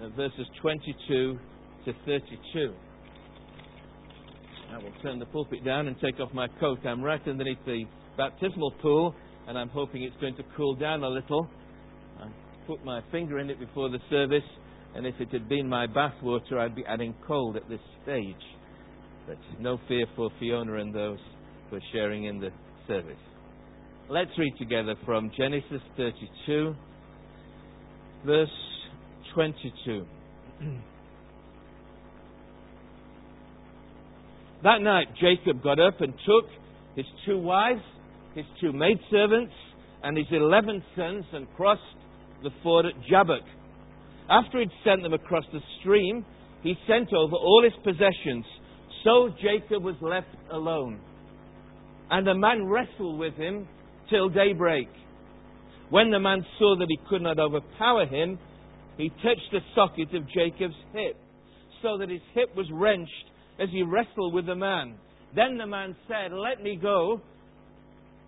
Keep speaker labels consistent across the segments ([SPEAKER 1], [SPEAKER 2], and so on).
[SPEAKER 1] uh, verses 22 to 32. I will turn the pulpit down and take off my coat. I'm right underneath the baptismal pool, and I'm hoping it's going to cool down a little. I put my finger in it before the service, and if it had been my bath water, I'd be adding cold at this stage. But no fear for Fiona and those who are sharing in the service. Let's read together from Genesis 32, verse 22. that night, Jacob got up and took his two wives, his two maidservants, and his eleven sons and crossed the ford at Jabbok. After he'd sent them across the stream, he sent over all his possessions. So Jacob was left alone. And the man wrestled with him till daybreak. When the man saw that he could not overpower him, he touched the socket of Jacob's hip, so that his hip was wrenched as he wrestled with the man. Then the man said, Let me go,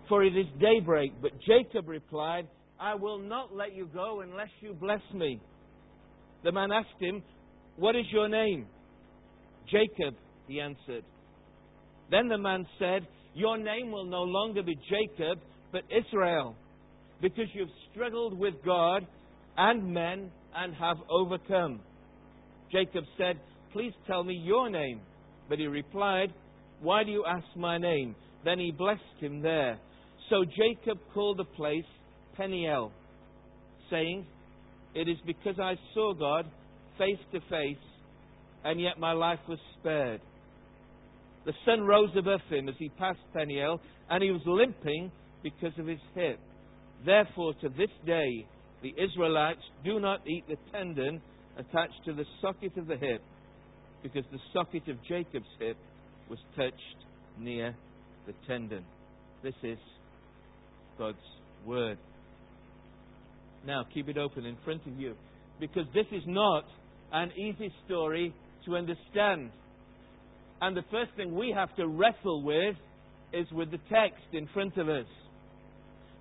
[SPEAKER 1] for it is daybreak. But Jacob replied, I will not let you go unless you bless me. The man asked him, What is your name? Jacob, he answered. Then the man said, Your name will no longer be Jacob, but Israel, because you've struggled with God and men and have overcome. Jacob said, Please tell me your name. But he replied, Why do you ask my name? Then he blessed him there. So Jacob called the place Peniel, saying, It is because I saw God face to face, and yet my life was spared. The sun rose above him as he passed Peniel, and he was limping because of his hip. Therefore, to this day, the Israelites do not eat the tendon attached to the socket of the hip, because the socket of Jacob's hip was touched near the tendon. This is God's Word. Now, keep it open in front of you, because this is not an easy story to understand. And the first thing we have to wrestle with is with the text in front of us.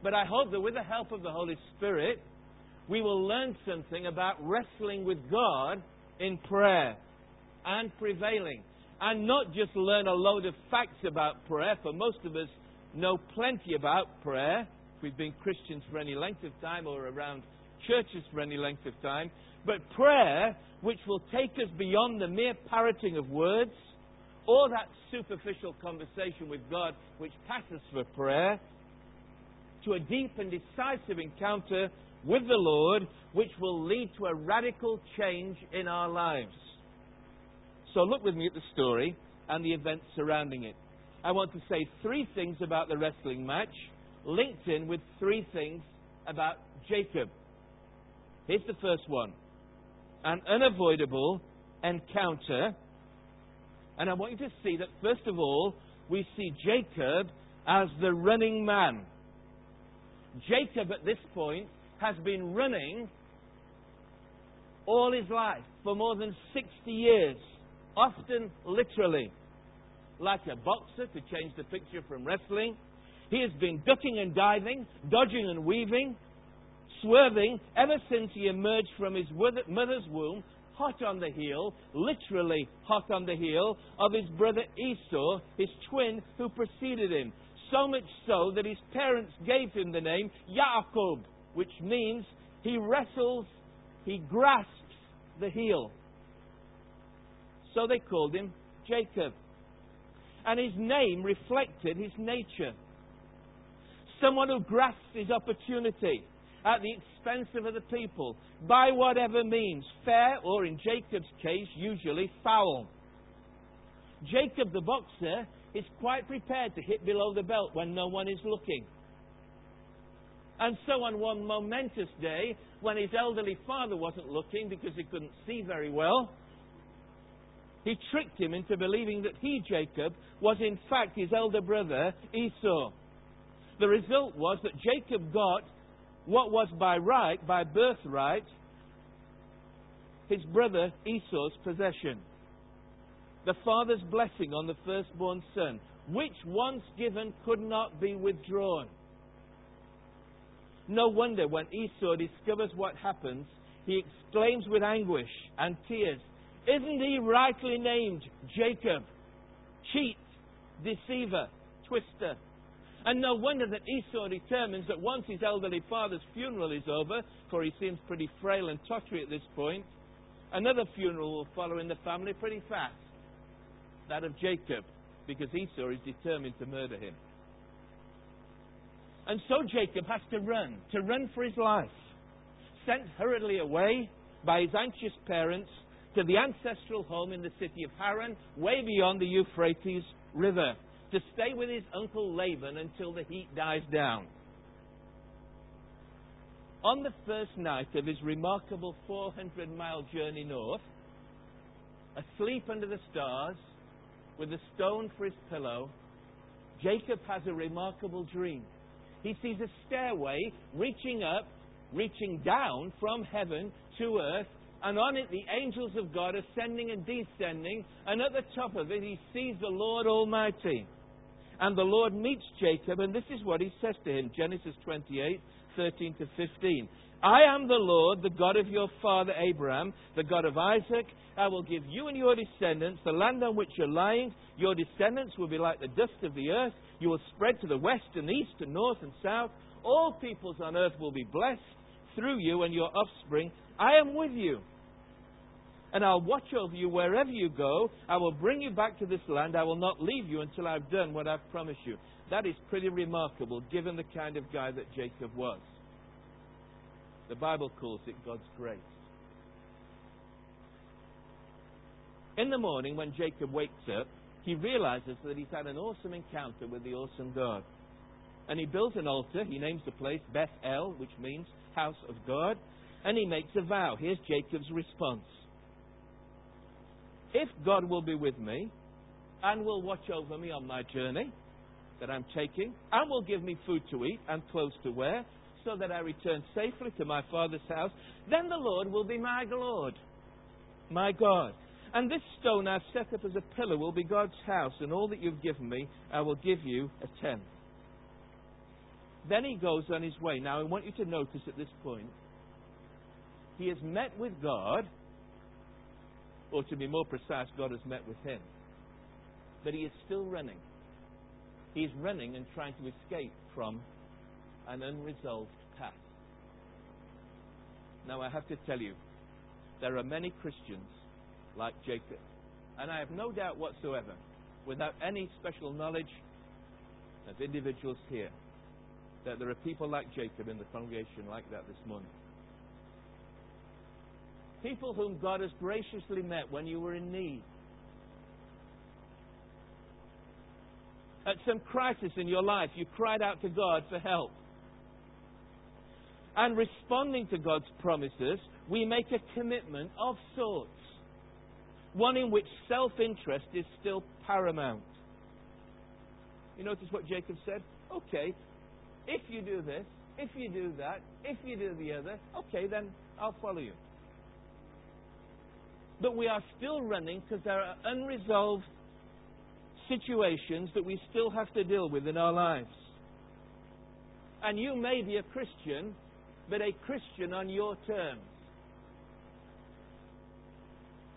[SPEAKER 1] But I hope that with the help of the Holy Spirit, we will learn something about wrestling with God in prayer and prevailing. And not just learn a load of facts about prayer, for most of us know plenty about prayer. If we've been Christians for any length of time or around churches for any length of time. But prayer, which will take us beyond the mere parroting of words or that superficial conversation with God which passes for prayer, to a deep and decisive encounter with the Lord, which will lead to a radical change in our lives. So look with me at the story and the events surrounding it. I want to say three things about the wrestling match, linked in with three things about Jacob. Here's the first one an unavoidable encounter. And I want you to see that, first of all, we see Jacob as the running man. Jacob, at this point, has been running all his life for more than 60 years, often literally. Like a boxer, to change the picture from wrestling, he has been ducking and diving, dodging and weaving, swerving ever since he emerged from his mother's womb, hot on the heel, literally hot on the heel, of his brother Esau, his twin, who preceded him. So much so that his parents gave him the name Yaakov, which means he wrestles, he grasps the heel. So they called him Jacob. And his name reflected his nature. Someone who grasps his opportunity at the expense of other people by whatever means, fair or in Jacob's case, usually foul. Jacob the boxer is quite prepared to hit below the belt when no one is looking. And so on one momentous day, when his elderly father wasn't looking because he couldn't see very well, he tricked him into believing that he, Jacob, was in fact his elder brother, Esau. The result was that Jacob got what was by right, by birthright, his brother Esau's possession. The father's blessing on the firstborn son, which once given could not be withdrawn. No wonder when Esau discovers what happens, he exclaims with anguish and tears, Isn't he rightly named Jacob? Cheat, deceiver, twister. And no wonder that Esau determines that once his elderly father's funeral is over, for he seems pretty frail and tottery at this point, another funeral will follow in the family pretty fast. That of Jacob, because Esau is determined to murder him. And so Jacob has to run, to run for his life. Sent hurriedly away by his anxious parents to the ancestral home in the city of Haran, way beyond the Euphrates River, to stay with his uncle Laban until the heat dies down. On the first night of his remarkable 400 mile journey north, asleep under the stars, with a stone for his pillow, Jacob has a remarkable dream. He sees a stairway reaching up, reaching down from heaven to earth, and on it the angels of God ascending and descending, and at the top of it he sees the Lord Almighty. And the Lord meets Jacob, and this is what he says to him Genesis 28 13 to 15. I am the Lord, the God of your father Abraham, the God of Isaac. I will give you and your descendants the land on which you're lying. Your descendants will be like the dust of the earth. You will spread to the west and east and north and south. All peoples on earth will be blessed through you and your offspring. I am with you. And I'll watch over you wherever you go. I will bring you back to this land. I will not leave you until I've done what I've promised you. That is pretty remarkable given the kind of guy that Jacob was. The Bible calls it God's grace. In the morning, when Jacob wakes up, he realizes that he's had an awesome encounter with the awesome God. And he builds an altar. He names the place Beth El, which means house of God. And he makes a vow. Here's Jacob's response If God will be with me and will watch over me on my journey that I'm taking, and will give me food to eat and clothes to wear, so that I return safely to my father's house, then the Lord will be my Lord, my God. And this stone I've set up as a pillar will be God's house, and all that you've given me, I will give you a tenth. Then he goes on his way. Now, I want you to notice at this point, he has met with God, or to be more precise, God has met with him. But he is still running. He is running and trying to escape from an unresolved past. Now, I have to tell you, there are many Christians like Jacob. And I have no doubt whatsoever, without any special knowledge of individuals here, that there are people like Jacob in the congregation like that this morning. People whom God has graciously met when you were in need. At some crisis in your life, you cried out to God for help. And responding to God's promises, we make a commitment of sorts one in which self interest is still paramount. You notice what Jacob said? Okay, if you do this, if you do that, if you do the other, okay, then I'll follow you. But we are still running because there are unresolved situations that we still have to deal with in our lives. And you may be a Christian, but a Christian on your terms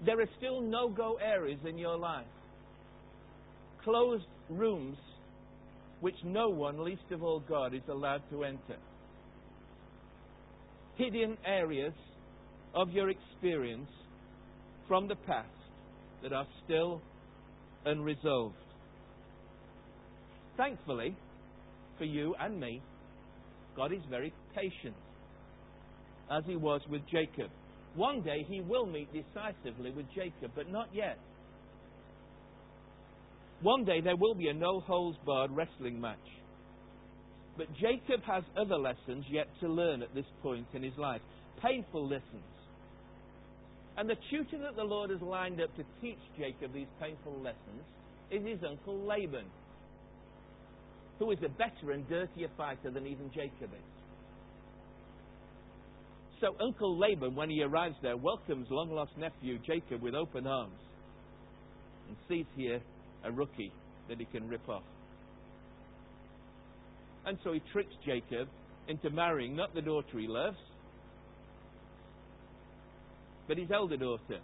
[SPEAKER 1] there are still no go areas in your life. Closed rooms which no one, least of all God, is allowed to enter. Hidden areas of your experience from the past that are still unresolved. Thankfully, for you and me, God is very patient, as He was with Jacob. One day he will meet decisively with Jacob, but not yet. One day there will be a no holds barred wrestling match. But Jacob has other lessons yet to learn at this point in his life. Painful lessons. And the tutor that the Lord has lined up to teach Jacob these painful lessons is his uncle Laban, who is a better and dirtier fighter than even Jacob is. So Uncle Laban, when he arrives there, welcomes long lost nephew Jacob with open arms and sees here a rookie that he can rip off. And so he tricks Jacob into marrying not the daughter he loves, but his elder daughter.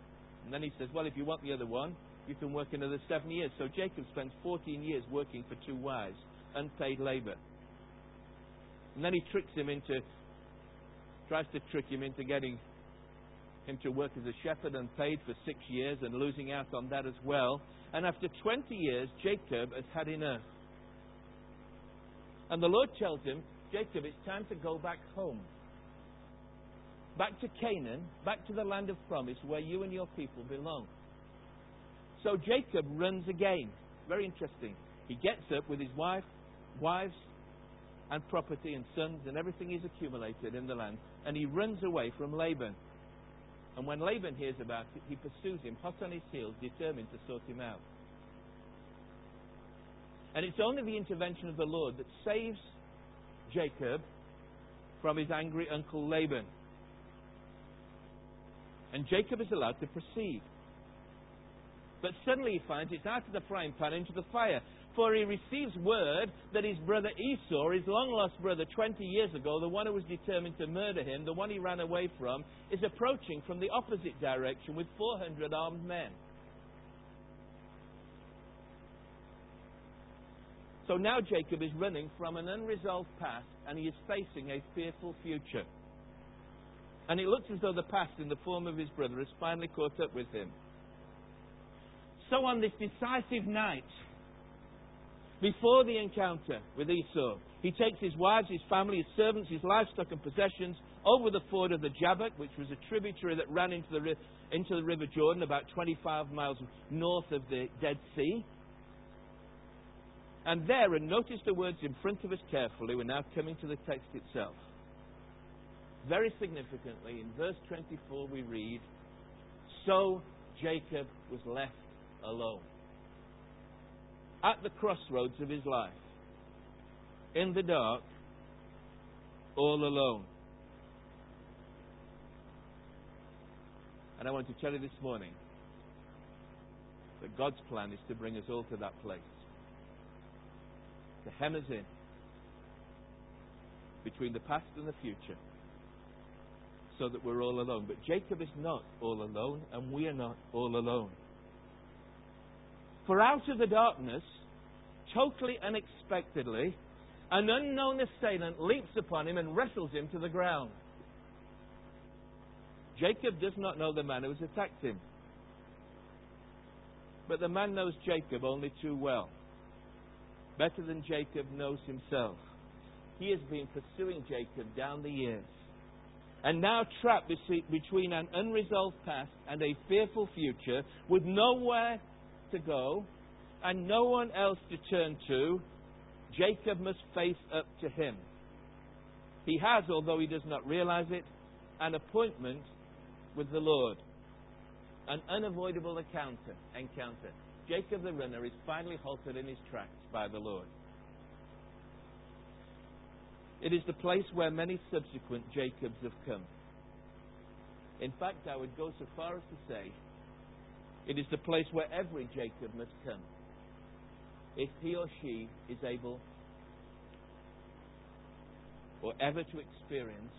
[SPEAKER 1] And then he says, Well, if you want the other one, you can work another seven years. So Jacob spends 14 years working for two wives, unpaid labor. And then he tricks him into, tries to trick him into getting him to work as a shepherd and paid for six years and losing out on that as well. And after 20 years, Jacob has had enough. And the Lord tells him, Jacob, it's time to go back home. Back to Canaan, back to the land of promise where you and your people belong. So Jacob runs again. Very interesting. He gets up with his wife, wives, and property and sons and everything he's accumulated in the land, and he runs away from Laban. And when Laban hears about it, he pursues him, hot on his heels, determined to sort him out. And it's only the intervention of the Lord that saves Jacob from his angry uncle Laban. And Jacob is allowed to proceed. But suddenly he finds it's out of the frying pan into the fire. For he receives word that his brother Esau, his long lost brother 20 years ago, the one who was determined to murder him, the one he ran away from, is approaching from the opposite direction with 400 armed men. So now Jacob is running from an unresolved past and he is facing a fearful future. And it looks as though the past, in the form of his brother, has finally caught up with him. So on this decisive night, before the encounter with Esau, he takes his wives, his family, his servants, his livestock and possessions over the ford of the Jabbok, which was a tributary that ran into the, into the River Jordan about 25 miles north of the Dead Sea. And there, and notice the words in front of us carefully, we're now coming to the text itself. Very significantly, in verse 24, we read, So Jacob was left alone. At the crossroads of his life, in the dark, all alone. And I want to tell you this morning that God's plan is to bring us all to that place to hem us in between the past and the future so that we're all alone. But Jacob is not all alone, and we are not all alone. For out of the darkness, totally unexpectedly, an unknown assailant leaps upon him and wrestles him to the ground. Jacob does not know the man who has attacked him. But the man knows Jacob only too well better than Jacob knows himself. He has been pursuing Jacob down the years. And now trapped between an unresolved past and a fearful future, with nowhere to go and no one else to turn to, Jacob must face up to him. He has, although he does not realize it, an appointment with the Lord, an unavoidable encounter. encounter. Jacob the runner is finally halted in his tracks by the Lord. It is the place where many subsequent Jacobs have come. In fact, I would go so far as to say it is the place where every Jacob must come if he or she is able or ever to experience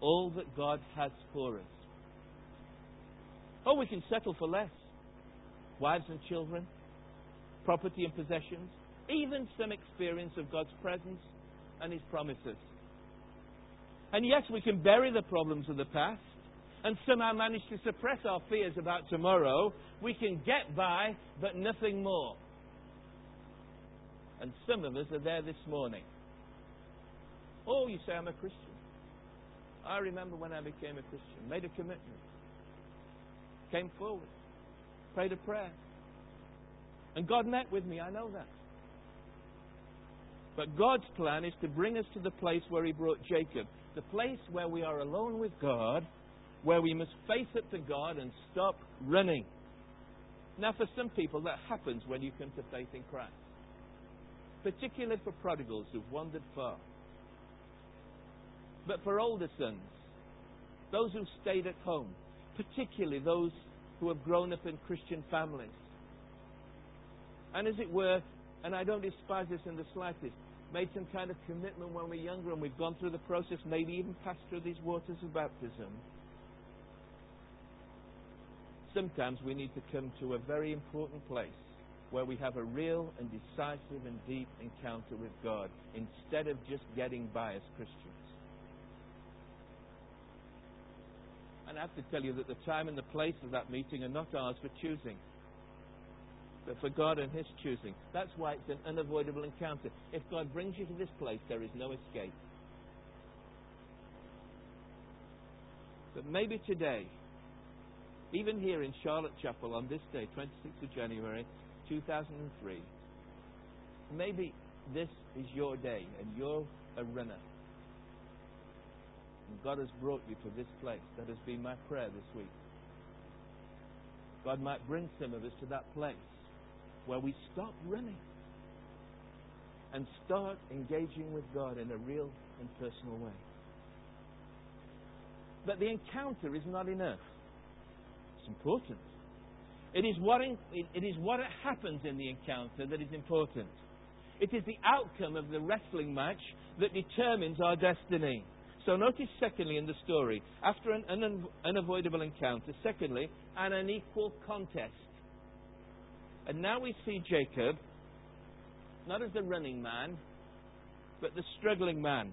[SPEAKER 1] all that God has for us. Oh, we can settle for less wives and children, property and possessions, even some experience of God's presence and His promises. And yes, we can bury the problems of the past and somehow manage to suppress our fears about tomorrow. We can get by, but nothing more. And some of us are there this morning. Oh, you say, I'm a Christian. I remember when I became a Christian, made a commitment, came forward prayed a prayer. And God met with me, I know that. But God's plan is to bring us to the place where He brought Jacob, the place where we are alone with God, where we must face up to God and stop running. Now, for some people, that happens when you come to faith in Christ, particularly for prodigals who've wandered far. But for older sons, those who've stayed at home, particularly those who have grown up in Christian families. And as it were, and I don't despise this in the slightest, made some kind of commitment when we're younger and we've gone through the process, maybe even passed through these waters of baptism. Sometimes we need to come to a very important place where we have a real and decisive and deep encounter with God instead of just getting by as Christians. And I have to tell you that the time and the place of that meeting are not ours for choosing, but for God and His choosing. That's why it's an unavoidable encounter. If God brings you to this place, there is no escape. But maybe today, even here in Charlotte Chapel on this day, 26th of January 2003, maybe this is your day and you're a runner. And God has brought you to this place. That has been my prayer this week. God might bring some of us to that place where we stop running and start engaging with God in a real and personal way. But the encounter is not enough. It's important. It is what, in, it is what happens in the encounter that is important. It is the outcome of the wrestling match that determines our destiny. So notice, secondly, in the story, after an un- unavoidable encounter, secondly, an unequal contest. And now we see Jacob not as the running man, but the struggling man.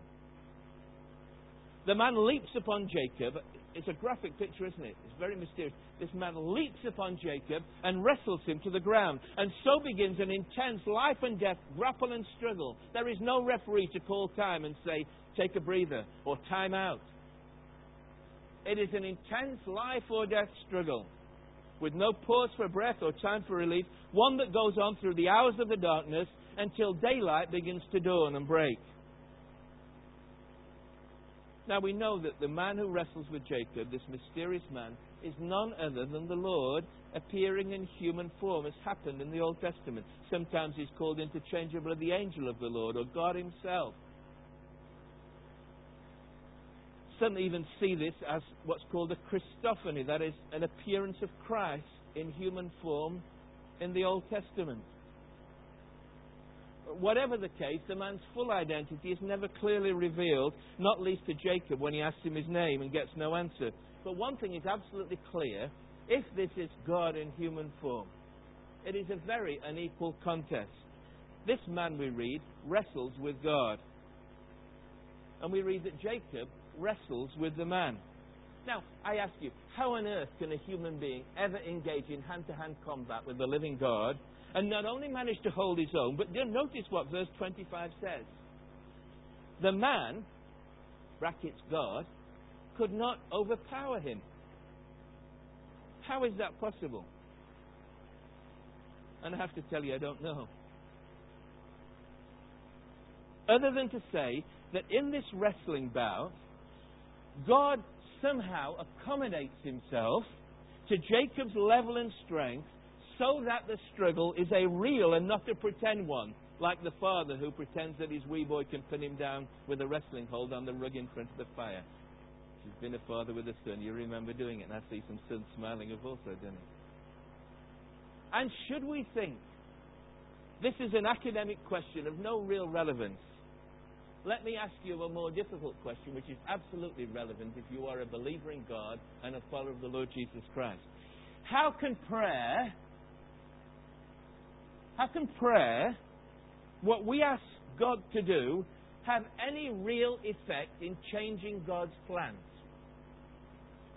[SPEAKER 1] The man leaps upon Jacob. It's a graphic picture, isn't it? It's very mysterious. This man leaps upon Jacob and wrestles him to the ground. And so begins an intense life and death grapple and struggle. There is no referee to call time and say, take a breather or time out. It is an intense life or death struggle with no pause for breath or time for relief, one that goes on through the hours of the darkness until daylight begins to dawn and break. Now we know that the man who wrestles with Jacob, this mysterious man, is none other than the Lord appearing in human form, as happened in the Old Testament. Sometimes he's called interchangeably the angel of the Lord or God himself. Some even see this as what's called a Christophany, that is, an appearance of Christ in human form in the Old Testament whatever the case, the man's full identity is never clearly revealed, not least to Jacob when he asks him his name and gets no answer. But one thing is absolutely clear if this is God in human form, it is a very unequal contest. This man, we read, wrestles with God. And we read that Jacob wrestles with the man. Now, I ask you, how on earth can a human being ever engage in hand to hand combat with the living God and not only managed to hold his own, but notice what verse 25 says. The man, brackets God, could not overpower him. How is that possible? And I have to tell you, I don't know. Other than to say that in this wrestling bout, God somehow accommodates himself to Jacob's level and strength so that the struggle is a real and not a pretend one, like the father who pretends that his wee boy can pin him down with a wrestling hold on the rug in front of the fire. If you've been a father with a son, you remember doing it, and I see some sons smiling have also done it. And should we think this is an academic question of no real relevance? Let me ask you a more difficult question, which is absolutely relevant if you are a believer in God and a follower of the Lord Jesus Christ. How can prayer how can prayer, what we ask God to do, have any real effect in changing God's plans?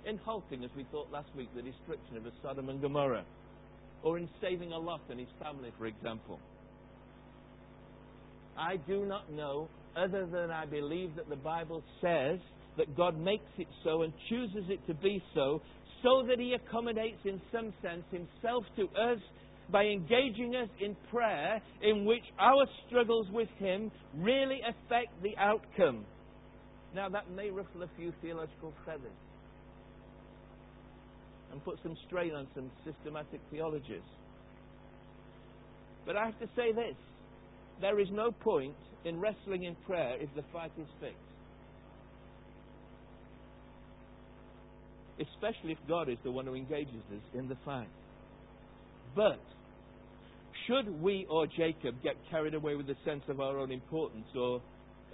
[SPEAKER 1] In halting, as we thought last week, the destruction of Sodom and Gomorrah, or in saving a Lot and his family, for example. I do not know, other than I believe that the Bible says that God makes it so and chooses it to be so, so that He accommodates, in some sense, Himself to us by engaging us in prayer in which our struggles with Him really affect the outcome. Now, that may ruffle a few theological feathers and put some strain on some systematic theologies. But I have to say this there is no point in wrestling in prayer if the fight is fixed. Especially if God is the one who engages us in the fight. But should we or Jacob get carried away with the sense of our own importance or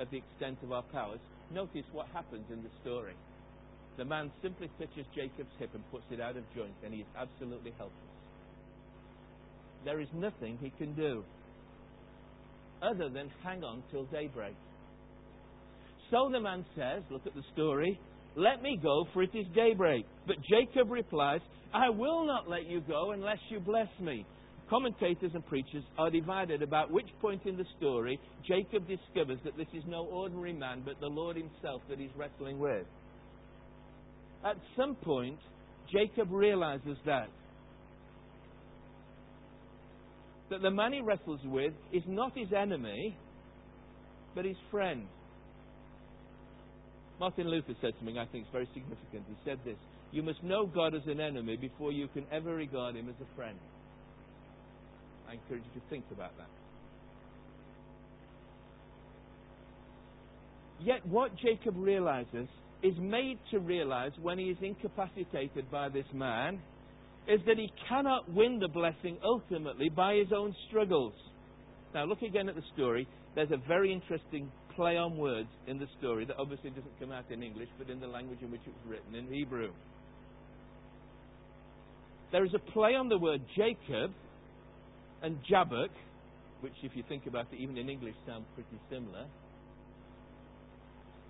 [SPEAKER 1] at the extent of our powers, notice what happens in the story. The man simply touches Jacob's hip and puts it out of joint, and he is absolutely helpless. There is nothing he can do other than hang on till daybreak. So the man says, look at the story, let me go, for it is daybreak. But Jacob replies, I will not let you go unless you bless me. Commentators and preachers are divided about which point in the story Jacob discovers that this is no ordinary man, but the Lord himself that he's wrestling with. At some point, Jacob realizes that. That the man he wrestles with is not his enemy, but his friend. Martin Luther said something I think is very significant. He said this You must know God as an enemy before you can ever regard him as a friend. I encourage you to think about that. Yet, what Jacob realizes is made to realize when he is incapacitated by this man is that he cannot win the blessing ultimately by his own struggles. Now, look again at the story. There's a very interesting play on words in the story that obviously doesn't come out in English, but in the language in which it was written, in Hebrew. There is a play on the word Jacob and Jabbok, which, if you think about it, even in English sounds pretty similar,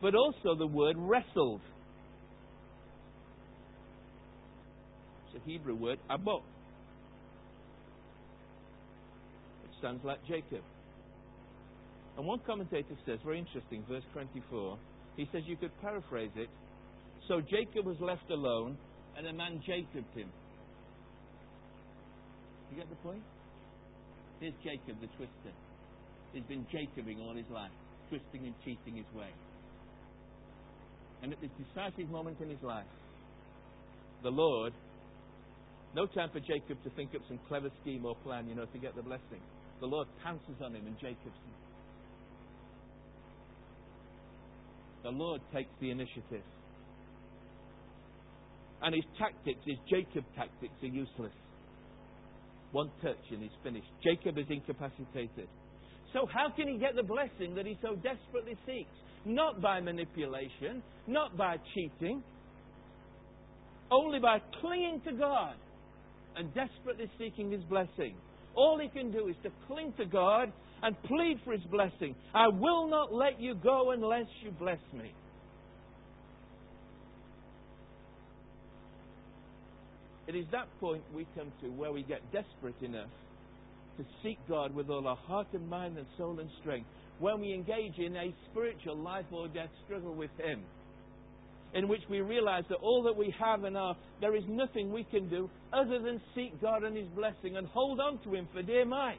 [SPEAKER 1] but also the word wrestled. It's a Hebrew word, abok, which sounds like Jacob. And one commentator says, very interesting, verse 24, he says you could paraphrase it. So Jacob was left alone, and a man Jacobed him. You get the point? Here's Jacob the twister. He's been Jacobing all his life, twisting and cheating his way. And at this decisive moment in his life, the Lord, no time for Jacob to think up some clever scheme or plan, you know, to get the blessing. The Lord pounces on him and Jacob's The Lord takes the initiative. And his tactics, his Jacob tactics, are useless. One touch and he's finished. Jacob is incapacitated. So, how can he get the blessing that he so desperately seeks? Not by manipulation, not by cheating, only by clinging to God and desperately seeking his blessing. All he can do is to cling to God and plead for his blessing. I will not let you go unless you bless me. It is that point we come to where we get desperate enough to seek God with all our heart and mind and soul and strength. When we engage in a spiritual life or death struggle with Him, in which we realize that all that we have and are, there is nothing we can do other than seek God and His blessing and hold on to Him for dear might.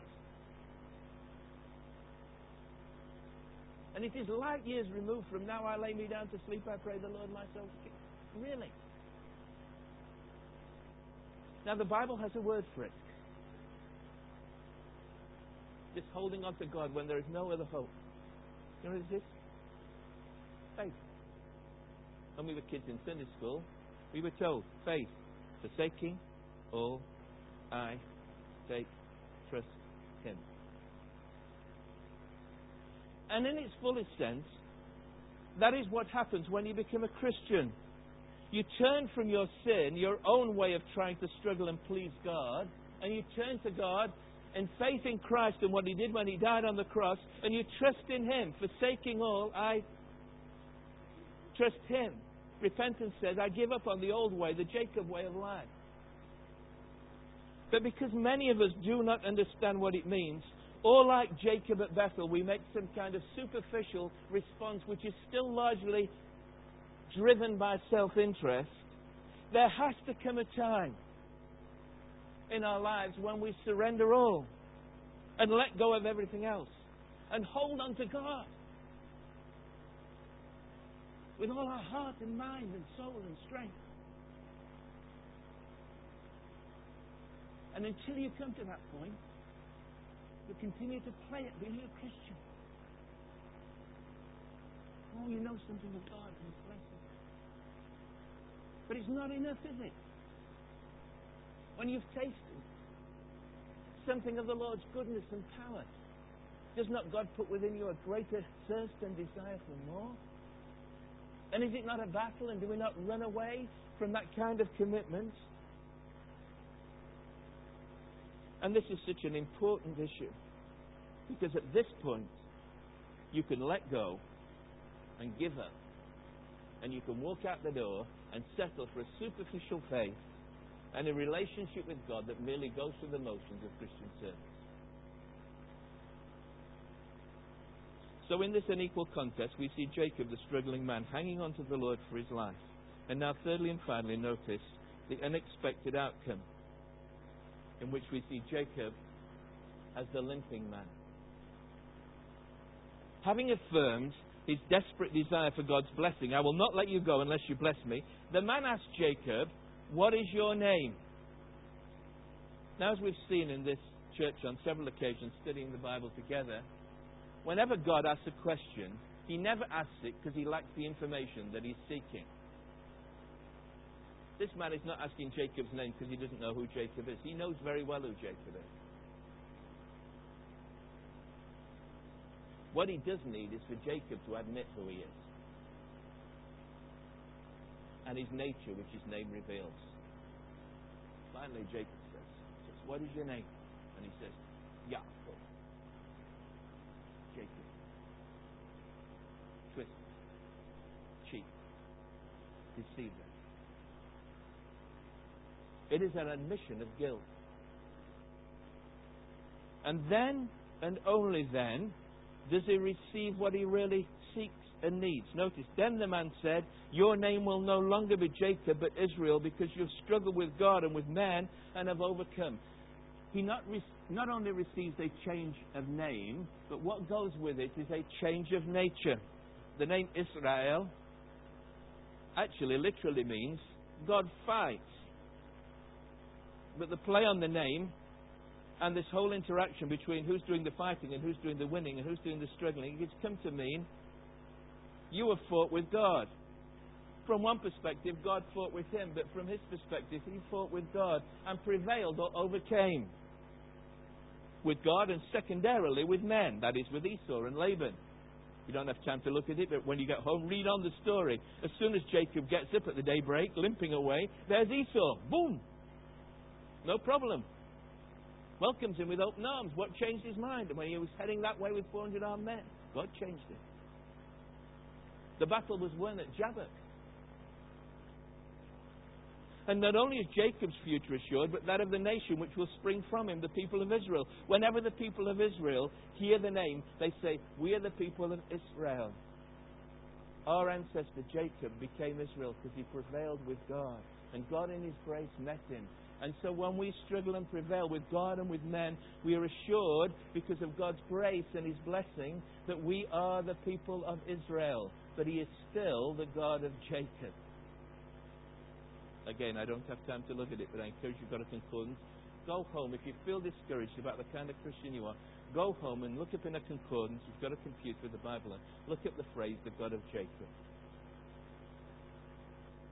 [SPEAKER 1] And it is light years removed from now I lay me down to sleep, I pray the Lord my soul. Really? Now, the Bible has a word for it. This holding on to God when there is no other hope. You know what it is? Faith. When we were kids in Sunday school, we were told, faith, forsaking all I take, trust Him. And in its fullest sense, that is what happens when you become a Christian. You turn from your sin, your own way of trying to struggle and please God, and you turn to God in faith in Christ and what He did when He died on the cross, and you trust in Him, forsaking all, I trust Him. Repentance says, I give up on the old way, the Jacob way of life. But because many of us do not understand what it means, or like Jacob at Bethel, we make some kind of superficial response which is still largely driven by self interest, there has to come a time in our lives when we surrender all and let go of everything else and hold on to God with all our heart and mind and soul and strength. And until you come to that point, you continue to play it being a Christian. Oh, you know something of God. But it's not enough, is it? When you've tasted something of the Lord's goodness and power, does not God put within you a greater thirst and desire for more? And is it not a battle? And do we not run away from that kind of commitment? And this is such an important issue because at this point you can let go and give up and you can walk out the door and settle for a superficial faith and a relationship with God that merely goes through the motions of Christian service. So, in this unequal contest, we see Jacob, the struggling man, hanging on to the Lord for his life. And now, thirdly and finally, notice the unexpected outcome, in which we see Jacob as the limping man. Having affirmed his desperate desire for God's blessing, I will not let you go unless you bless me, the man asked Jacob, What is your name? Now, as we've seen in this church on several occasions studying the Bible together, whenever God asks a question, he never asks it because he lacks the information that he's seeking. This man is not asking Jacob's name because he doesn't know who Jacob is. He knows very well who Jacob is. What he does need is for Jacob to admit who he is. And his nature, which his name reveals. Finally, Jacob says, says What is your name? And he says, Yaakov. Jacob. Twist. Cheat. Deceiver. It is an admission of guilt. And then, and only then, does he receive what he really and needs. Notice, then the man said, Your name will no longer be Jacob but Israel because you've struggled with God and with man and have overcome. He not, re- not only receives a change of name, but what goes with it is a change of nature. The name Israel actually literally means God fights. But the play on the name and this whole interaction between who's doing the fighting and who's doing the winning and who's doing the struggling, it's come to mean you have fought with God. From one perspective, God fought with him, but from his perspective, he fought with God and prevailed or overcame with God and secondarily with men, that is, with Esau and Laban. You don't have time to look at it, but when you get home, read on the story. As soon as Jacob gets up at the daybreak, limping away, there's Esau. Boom! No problem welcomes him with open arms. What changed his mind? And when he was heading that way with 400 armed men, God changed him. The battle was won at Jabbok. And not only is Jacob's future assured, but that of the nation which will spring from him, the people of Israel. Whenever the people of Israel hear the name, they say, We are the people of Israel. Our ancestor Jacob became Israel because he prevailed with God. And God in his grace met him and so when we struggle and prevail with God and with men, we are assured, because of God's grace and His blessing, that we are the people of Israel, that He is still the God of Jacob. Again, I don't have time to look at it, but I encourage you to go to concordance. Go home. If you feel discouraged about the kind of Christian you are, go home and look up in a concordance. You've got a computer with the Bible and look up the phrase, the God of Jacob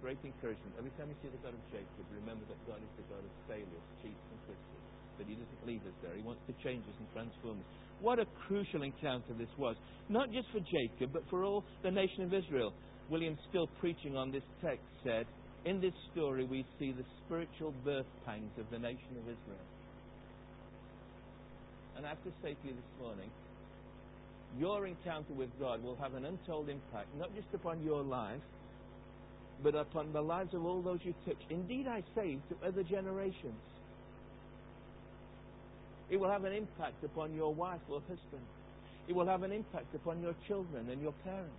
[SPEAKER 1] great encouragement. Every time you see the God of Jacob, remember that God is the God of failures, cheats, and twisters. But He doesn't leave us there. He wants to change us and transform us. What a crucial encounter this was. Not just for Jacob, but for all the nation of Israel. William Still, preaching on this text, said, In this story we see the spiritual birth pangs of the nation of Israel. And I have to say to you this morning, your encounter with God will have an untold impact, not just upon your life, but upon the lives of all those you touch. Indeed, I say to other generations. It will have an impact upon your wife or husband. It will have an impact upon your children and your parents.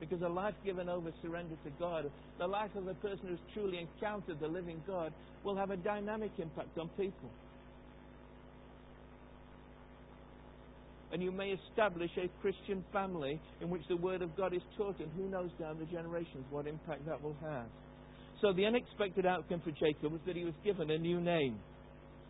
[SPEAKER 1] Because a life given over surrendered to God, the life of a person who's truly encountered the living God, will have a dynamic impact on people. and you may establish a Christian family in which the Word of God is taught, and who knows down the generations what impact that will have. So the unexpected outcome for Jacob was that he was given a new name.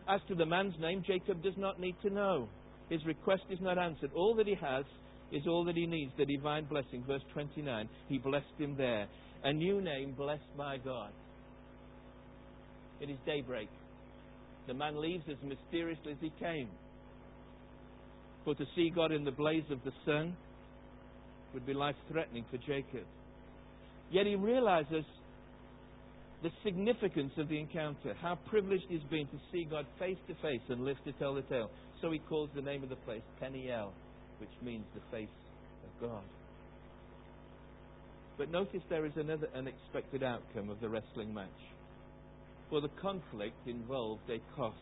[SPEAKER 1] As to the man's name, Jacob does not need to know. His request is not answered. All that he has is all that he needs, the divine blessing. Verse 29, he blessed him there. A new name blessed by God. It is daybreak. The man leaves as mysteriously as he came. For to see God in the blaze of the sun would be life threatening for Jacob. Yet he realizes the significance of the encounter, how privileged he's been to see God face to face and live to tell the tale. So he calls the name of the place Peniel, which means the face of God. But notice there is another unexpected outcome of the wrestling match. For the conflict involved a cost.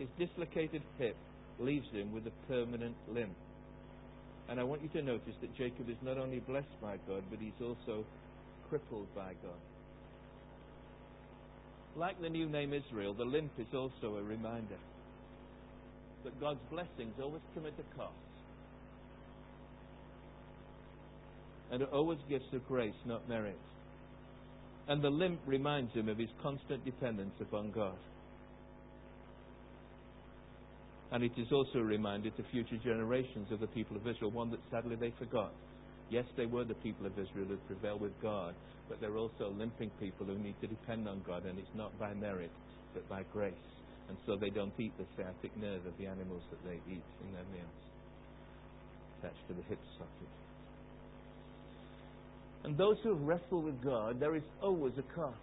[SPEAKER 1] His dislocated hip leaves him with a permanent limp. And I want you to notice that Jacob is not only blessed by God, but he's also crippled by God. Like the new name Israel, the limp is also a reminder that God's blessings always come at a cost. And it always gives of grace, not merit. And the limp reminds him of his constant dependence upon God. And it is also a reminder to future generations of the people of Israel, one that sadly they forgot. Yes, they were the people of Israel who prevailed with God, but they're also limping people who need to depend on God, and it's not by merit, but by grace. And so they don't eat the sciatic nerve of the animals that they eat in their meals, attached to the hip socket. And those who wrestle with God, there is always a cost.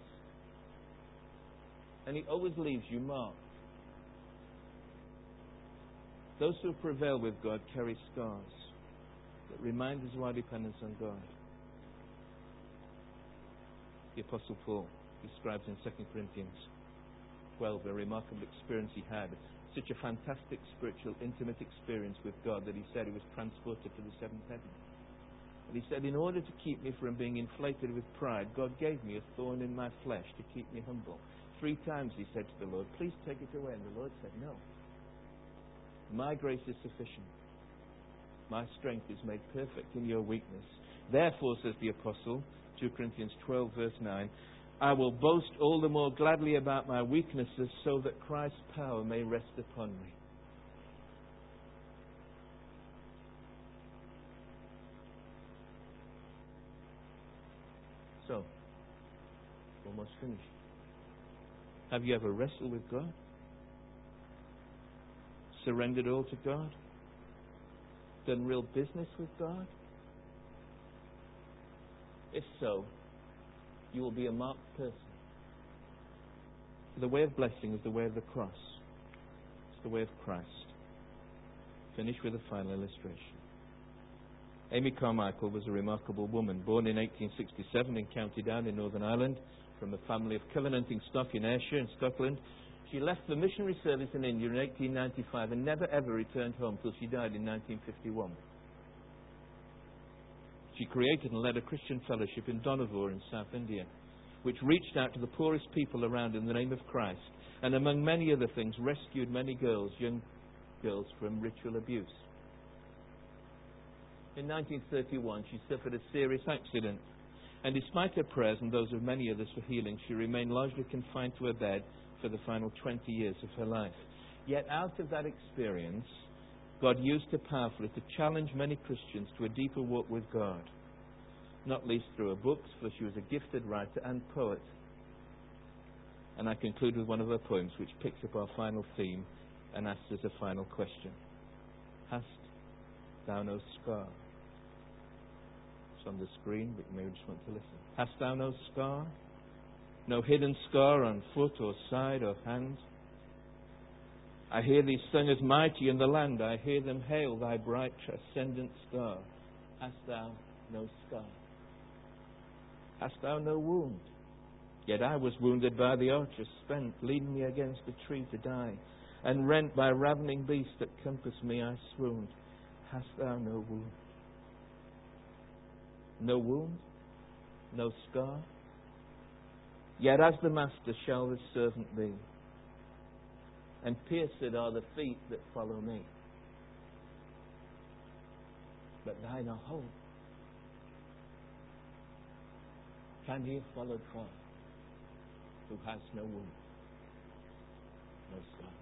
[SPEAKER 1] And He always leaves you marked. Those who prevail with God carry scars that remind us of our dependence on God. The Apostle Paul describes in 2 Corinthians 12 a remarkable experience he had. Such a fantastic spiritual, intimate experience with God that he said he was transported to the seventh heaven. And he said, In order to keep me from being inflated with pride, God gave me a thorn in my flesh to keep me humble. Three times he said to the Lord, Please take it away. And the Lord said, No. My grace is sufficient. My strength is made perfect in your weakness. Therefore, says the apostle, 2 Corinthians 12, verse 9, I will boast all the more gladly about my weaknesses so that Christ's power may rest upon me. So, almost finished. Have you ever wrestled with God? Surrendered all to God? Done real business with God? If so, you will be a marked person. The way of blessing is the way of the cross. It's the way of Christ. Finish with a final illustration. Amy Carmichael was a remarkable woman, born in 1867 in County Down in Northern Ireland, from a family of Covenanting stock in Ayrshire in Scotland. She left the missionary service in India in 1895 and never ever returned home till she died in 1951. She created and led a Christian fellowship in Dohnavur in South India, which reached out to the poorest people around in the name of Christ, and among many other things, rescued many girls, young girls, from ritual abuse. In 1931, she suffered a serious accident, and despite her prayers and those of many others for healing, she remained largely confined to her bed for the final 20 years of her life. Yet, out of that experience, God used her powerfully to challenge many Christians to a deeper walk with God, not least through her books, for she was a gifted writer and poet. And I conclude with one of her poems, which picks up our final theme and asks us a final question Hast thou no scar? It's on the screen, but you may just want to listen. Hast thou no scar? No hidden scar on foot or side or hand? I hear these sung as mighty in the land. I hear them hail thy bright transcendent star. Hast thou no scar? Hast thou no wound? Yet I was wounded by the archer, spent, leaning me against a tree to die. And rent by ravening beasts that compassed me, I swooned. Hast thou no wound? No wound? No scar? Yet as the master shall the servant be and pierced are the feet that follow me. But thine are whole. Can he follow far who has no wound, no scar?